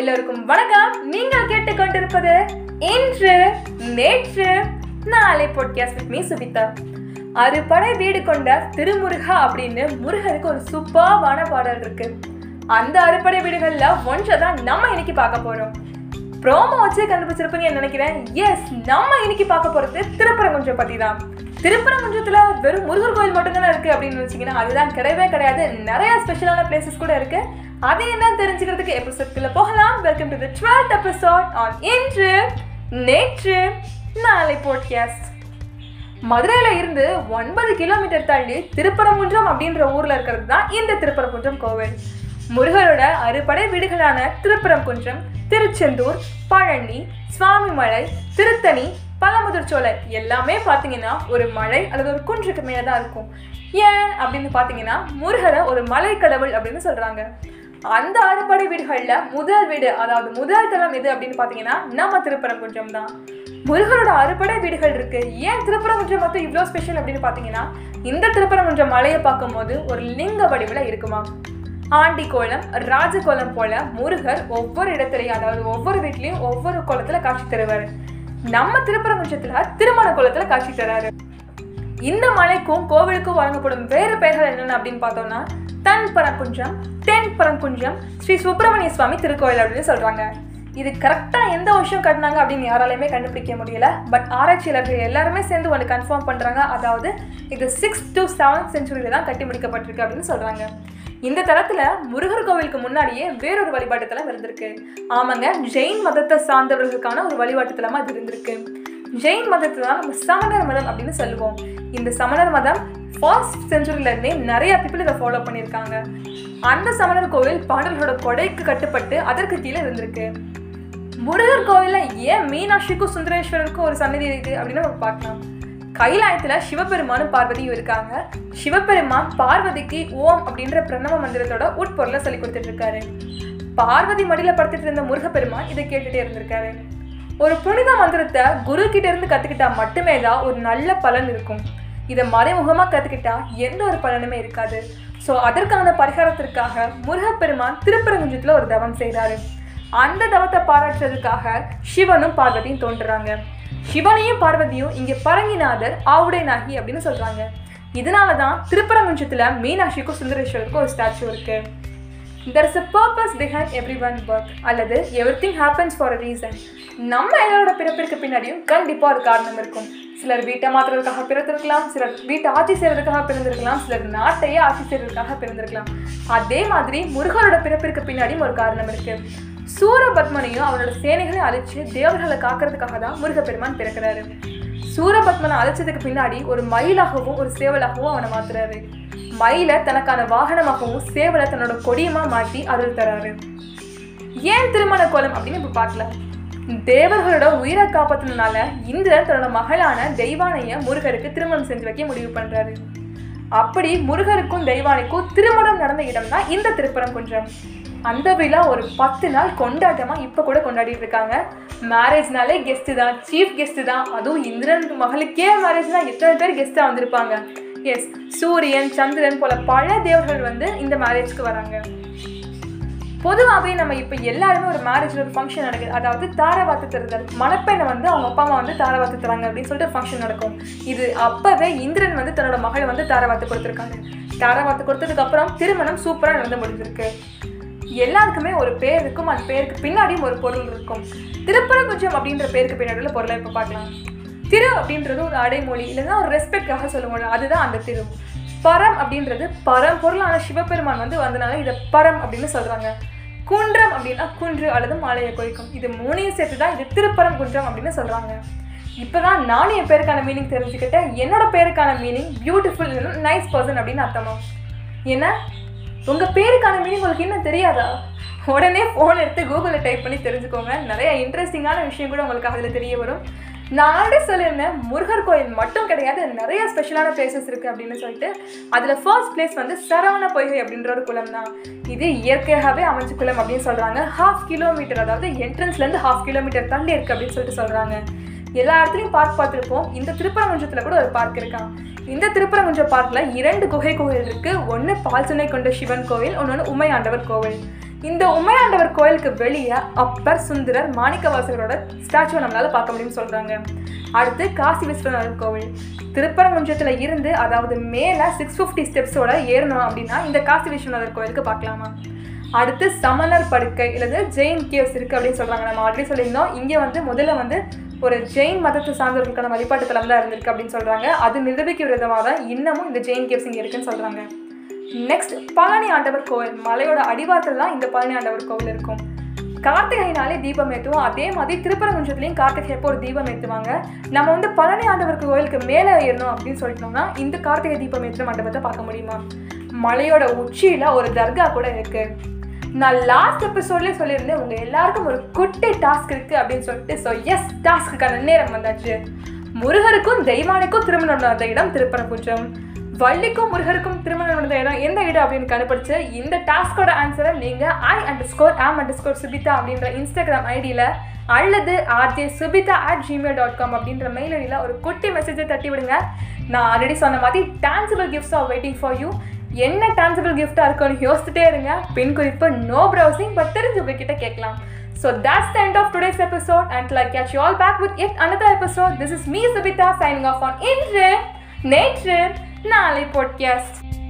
எல்லோருக்கும் வணக்கம். நீங்கள் கேட்டுக்கொண்டிருப்பது இன்று நேற்று நாளை பாட்காஸ்ட் வித் மீ சுபிதா. அறுபடை வீடு கொண்ட திருமுருகா அப்படின்னு முருகருக்கு ஒரு சூப்பர்வான பாடல் இருக்கு. அந்த அறுபடை வீடுகள்ல ஒன்றை தான் நம்ம இன்னைக்கு பார்க்க போறோம். ப்ரோமோ வச்சு கண்டுபிடிச்சிருப்பீங்க நினைக்கிறேன். எஸ் நம்ம இன்னைக்கு பார்க்க போறது திருப்பரங்குன்றம் பத்தி தான். திருப்பரங்குன்றத்தில் வெறும் முருகர் கோயில் மட்டும்தானே இருக்குது அப்படின்னு நினச்சிங்கன்னா அதுதான் கிடையவே கிடையாது. நிறைய ஸ்பெஷலான பிளேசஸ் கூட இருக்குது அது என்ன தெரிஞ்சுக்கிறதுக்கு எபிசோட்குள்ள போகலாம். Welcome to the twelfth episode on Indru Netru Naalai podcast மதுரையில் இருந்து ஒன்பது கிலோமீட்டர் தள்ளி திருப்பரங்குன்றம் அப்படின்ற ஊரில் இருக்கிறது தான் இந்த திருப்பரங்குன்றம் கோவில். முருகரோட அறுபடை வீடுகளான திருப்பரங்குன்றம் திருச்செந்தூர் பழனி சுவாமிமலை திருத்தணி பழமுதிர்ச்சோலை எல்லாமே பார்த்தீங்கன்னா ஒரு மலை அல்லது ஒரு குன்றுக்கு மேலே தான் இருக்கும். ஏன் அப்படின்னு பார்த்தீங்கன்னா முருகரை ஒரு மலை கடவுள் அப்படின்னு சொல்கிறாங்க அந்த அறுபடை வீடுகளில் முதல் வீடு அதாவது முதல் தலம் எது அப்படின்னு பார்த்தீங்கன்னா நம்ம திருப்பரங்குன்றம் தான். முருகரோட அறுபடை வீடுகள் இருக்கு. ஏன் திருப்பரங்குன்றம் மட்டும் இவ்வளோ ஸ்பெஷல் அப்படின்னு பார்த்தீங்கன்னா இந்த திருப்பரங்குன்றம் மலையை பார்க்கும்போது ஒரு லிங்க வடிவில் இருக்குமா? ஆண்டி கோலம் ராஜ கோலம் போல முருகர் ஒவ்வொரு இடத்துலையும் அதாவது ஒவ்வொரு வீட்லேயும் ஒவ்வொரு கோலத்துல காட்சி தருவாரு. நம்ம திருப்பரங்குன்றத்தில் திருமண கோலத்துல காட்சி தராரு. இந்த மலைக்கும் கோவிலுக்கும் வழங்கப்படும் வேறு பெயர்கள் என்னென்ன அப்படின்னு பார்த்தோம்னா தன் பரங்குன்றம் தென் பரங்குன்றம் ஸ்ரீ சுப்பிரமணிய சுவாமி திருக்கோயில் அப்படின்னு சொல்கிறாங்க இது கரெக்டாக எந்த வருஷம் கட்டினாங்க அப்படின்னு யாராலையுமே கண்டுபிடிக்க முடியல. பட் ஆராய்ச்சியாளர்கள் எல்லாருமே சேர்ந்து ஒன்று கன்ஃபார்ம் பண்ணுறாங்க அதாவது இது சிக்ஸ் டு செவன்த் செஞ்சுரியில் தான் கட்டி முடிக்கப்பட்டிருக்கு அப்படின்னு சொல்கிறாங்க இந்த தளத்தில் முருகர் கோவிலுக்கு முன்னாடியே வேறொரு வழிபாட்டு தலம் இருந்திருக்கு. ஆமாங்க ஜெயின் மதத்தை சார்ந்தவர்களுக்கான ஒரு வழிபாட்டு இது அது இருந்திருக்கு. ஜெயின் மதத்தை தான் நம்ம சமணர் மதம் அப்படின்னு சொல்லுவோம். இந்த சமணர் மதம் ஃபர்ஸ்ட் செஞ்சுரியிலேருந்தே நிறைய பீப்புள் இதை ஃபாலோ பண்ணியிருக்காங்க. அந்த சமணர் கோவில் பாடல்களோட கொடைக்கு கட்டுப்பட்டு அதற்கு கீழே இருந்திருக்கு. முருகர் கோவிலில் ஏன் மீனாட்சிக்கும் சுந்தரேஸ்வரருக்கும் ஒரு சன்னதி இருக்குது அப்படின்னு நம்ம பார்க்கலாம். கைலாயத்தில் சிவபெருமானும் பார்வதியும் இருக்காங்க. சிவபெருமான் பார்வதிக்கு ஓம் அப்படின்ற பிரணவ மந்திரத்தோட உட்பொருளை சொல்லி கொடுத்துட்டு இருக்காரு. பார்வதி மடியில படுத்துட்டு இருந்த முருகப்பெருமான் இதை கேட்டுகிட்டே இருந்திருக்காரு. ஒரு புனித மந்திரத்தை குரு கிட்ட இருந்து கத்துக்கிட்டா மட்டுமே தான் ஒரு நல்ல பலன் இருக்கும். இதை மறைமுகமாக கற்றுக்கிட்டா எந்த ஒரு பலனுமே இருக்காது. ஸோ அதற்கான பரிகாரத்திற்காக முருகப்பெருமான் திருப்பரங்குஞ்சத்தில் ஒரு தவம் செய்கிறாரு அந்த தவத்தை பாராட்டுறதுக்காக சிவனும் பார்வதியும் தோன்றுறாங்க. சிவனையும் பார்வதியும் இங்கே பரங்கிநாதர் ஆவுடை நாகி அப்படின்னு சொல்கிறாங்க இதனால தான் திருப்பரங்குஞ்சத்தில் மீனாட்சிக்கும் சுந்தரேஸ்வருக்கும் ஒரு ஸ்டாச்சு இருக்குது there is a purpose behind every one work அல்லது everything happens for a reason நம்ம எல்லாரோட பிறப்பிற்கு பின்னாடியும் கண்டிப்பாக ஒரு காரணம் இருக்கும். சிலர் வீட்டை மாற்றுறதுக்காக பிறந்திருக்கலாம் சிலர் வீட்டை ஆட்சி செய்கிறதுக்காக பிறந்திருக்கலாம் சிலர் நாட்டையே ஆட்சி செய்கிறதுக்காக பிறந்திருக்கலாம். அதே மாதிரி முருகனோட பிறப்பிற்கு பின்னாடியும் ஒரு காரணம் இருக்குது சூரபத்மனையும் அவனோட சேனைகளையும் அழிச்சு தேவர்களை காக்கிறதுக்காக தான் முருகப்பெருமான் பிறக்கிறாரு. சூரபத்மனை அழைச்சதுக்கு பின்னாடி ஒரு மயிலாகவும் ஒரு சேவலாகவும் அவனை மாத்துறாரு. மயிலை தனக்கான வாகனமாகவும் சேவலை தன்னோட கொடியமா மாற்றி அருள் தராரு. ஏன் திருமண கோலம் அப்படின்னு இப்ப பார்க்கலாம். தேவர்களோட உயிரை காப்பாத்தினால இந்திரன் தன்னோட மகளான தெய்வானைய முருகருக்கு திருமணம் செஞ்சு வைக்க முடிவு பண்றாரு. அப்படி முருகருக்கும் தெய்வானைக்கும் திருமணம் நடந்த இடம் தான் இந்த திருப்பரங்குன்றம் அந்த விழா ஒரு பத்து நாள் கொண்டாட்டமா இப்ப கூட கொண்டாடிட்டு இருக்காங்க. மேரேஜ்னாலே கெஸ்ட் தான் சீஃப் கெஸ்ட் தான். அதுவும் இந்திரன் மகளுக்கே மேரேஜ்னா எத்தனை பேர் கெஸ்டா வந்திருப்பாங்க. எஸ் சூரியன் சந்திரன் போல பல தேவர்கள் வந்து இந்த மேரேஜ்க்கு வராங்க. பொதுவாகவே நம்ம இப்போ எல்லாருமே ஒரு மேரேஜில் ஒரு ஃபங்க்ஷன் நடக்குது. அதாவது தாரவாத்து தருதல். மணப்பெண்ணை வந்து அவங்க அப்பா அம்மா வந்து தாரவாத்து தராங்க அப்படின்னு சொல்லிட்டு ஃபங்க்ஷன் நடக்கும். இது அப்போவே இந்திரன் வந்து தன்னோட மகளை வந்து தாரவாத்து கொடுத்துருக்காங்க. தாரவாத்து கொடுத்ததுக்கப்புறம் திருமணம் சூப்பராக நடந்து முடிஞ்சிருக்கு. எல்லாருக்குமே ஒரு பேர் இருக்கும். அந்த பேருக்கு பின்னாடியும் ஒரு பொருள் இருக்கும். திருப்பரங்குஞ்சம் அப்படின்ற பேருக்கு பின்னாடி உள்ள பொருளை இப்போ பார்க்கலாம். திரு அப்படின்றது ஒரு அடைமொழி இல்லைன்னா ஒரு ரெஸ்பெக்டாக முடியும் அதுதான் அந்த திரு. பரம் அப்படின்றது பரம் பொருளான சிவபெருமான் வந்து வந்தனால இதை பரம் அப்படின்னு சொல்கிறாங்க குன்றம் அப்படின்னா குன்று அல்லது மாலையை குறிக்கும் இது மூணையும் சேர்த்து தான் இது திருப்பரம் குன்றம் அப்படின்னு சொல்கிறாங்க இப்போ தான் நானும் என் பேருக்கான மீனிங் தெரிஞ்சுக்கிட்டேன். என்னோட பேருக்கான மீனிங் பியூட்டிஃபுல் நைஸ் பர்சன் அப்படின்னு அர்த்தமா? என்ன? உங்கள் பேருக்கான மீனிங் உங்களுக்கு இன்னும் தெரியாதா? உடனே ஃபோன் எடுத்து கூகுளில் டைப் பண்ணி தெரிஞ்சுக்கோங்க. நிறைய இன்ட்ரெஸ்டிங்கான விஷயம் கூட உங்களுக்கு அதில் தெரிய வரும். நான் ஆல்ரெடி சொல்லியிருந்தேன் முருகர் கோயில் மட்டும் கிடையாது நிறைய ஸ்பெஷலான பிளேசஸ் இருக்குது அப்படின்னு சொல்லிட்டு அதில் ஃபர்ஸ்ட் பிளேஸ் வந்து சரவண பொய்கை அப்படின்ற ஒரு குளம் தான். இது இயற்கையாகவே அமைஞ்ச குளம் அப்படின்னு சொல்கிறாங்க ஹாஃப் கிலோமீட்டர் அதாவது என்ட்ரன்ஸ்லேருந்து ஹாஃப் கிலோமீட்டர் தள்ளி இருக்குது அப்படின்னு சொல்லிட்டு சொல்கிறாங்க எல்லா இடத்துலையும் பார்க் பார்த்துருப்போம். இந்த திருப்பரங்குன்றத்தில் கூட ஒரு பார்க் இருக்கான் இந்த திருப்பரங்குன்ற பார்க்கில் இரண்டு குகை கோவில் இருக்குது ஒன்று பால்சுனை கொண்ட சிவன் கோவில் ஒன்று உமையாண்டவர் கோவில். இந்த உமையாண்டவர் கோயிலுக்கு வெளியே அப்பர் சுந்தரர் மாணிக்கவாசகரோட ஸ்டாச்சுவை நம்மளால் பார்க்க முடியும்னு சொல்கிறாங்க அடுத்து காசி விஸ்வநாதர் கோவில். திருப்பரங்குன்றத்தில் இருந்து அதாவது மேலே சிக்ஸ் ஃபிஃப்டி ஸ்டெப்ஸோட ஏறணும் அப்படின்னா இந்த காசி விஸ்வநாதர் கோயிலுக்கு பார்க்கலாமா? அடுத்து சமணர் படுக்கை இல்லது ஜெயின் கேவ்ஸ் இருக்குது அப்படின்னு சொல்கிறாங்க நம்ம ஆல்ரெடி சொல்லியிருந்தோம். இங்கே வந்து முதல்ல வந்து ஒரு ஜெயின் மதத்தை சார்ந்தவர்களுக்கான வழிபாட்டு தலம் தான் இருந்திருக்கு அப்படின்னு சொல்கிறாங்க அது நிரூபிக்க விதமாக தான் இன்னமும் இந்த ஜெயின் கேவ்ஸ் இங்கே இருக்குன்னு சொல்கிறாங்க நெக்ஸ்ட் பழனி ஆண்டவர் கோவில். மலையோட அடிவாரத்தில் தான் இந்த பழனி ஆண்டவர் கோவில் இருக்கும். கார்த்திகைனாலே தீபம் ஏற்றுவோம் அதே மாதிரி திருப்பரங்குன்றத்துலேயும் கார்த்திகை எப்போ ஒரு தீபம் ஏற்றுவாங்க நம்ம வந்து பழனி ஆண்டவர் கோவிலுக்கு மேலே ஏறணும் அப்படின்னு சொல்லிட்டோம்னா இந்த கார்த்திகை தீபம் ஏற்ற மண்டபத்தை பார்க்க முடியுமா? மலையோட உச்சியில் ஒரு தர்கா கூட இருக்கு. நான் லாஸ்ட் எபிசோட்லேயே சொல்லியிருந்தேன் உங்கள் எல்லாருக்கும் ஒரு குட்டி டாஸ்க் இருக்குது அப்படின்னு சொல்லிட்டு. ஸோ எஸ் டாஸ்க்குக்கான நேரம் வந்தாச்சு. முருகருக்கும் தெய்வானுக்கும் திருமணம் நடந்த இடம் திருப்பரங்குன்றம். வள்ளிக்கும் முருகருக்கும் திருமணம் நடந்த இடம் எந்த இடம் அப்படின்னு கண்டுபிடிச்சு இந்த டாஸ்கோட ஆன்சரை நீங்கள் I underscore am underscore Subitha அப்படின்ற இன்ஸ்டாகிராம் ஐடியில் அல்லது RJ Subitha at Gmail dot com அப்படின்ற மெயில் ஐடியில் ஒரு குட்டி மெசேஜை தட்டி விடுங்க நான் ஆல்ரெடி சொன்ன மாதிரி tangible gifts are waiting for you என்ன டான்சிபிள் கிஃப்டாக இருக்கும்னு யோசிச்சுட்டே இருங்க. பின் குறிப்பு நோ ப்ரௌசிங் பட் தெரிஞ்சு உங்ககிட்ட கேட்கலாம். So that's the end of today's episode. Until I catch you all back with yet another episode, this is me, Subita, signing off on. Inre, Nature, Naalai podcast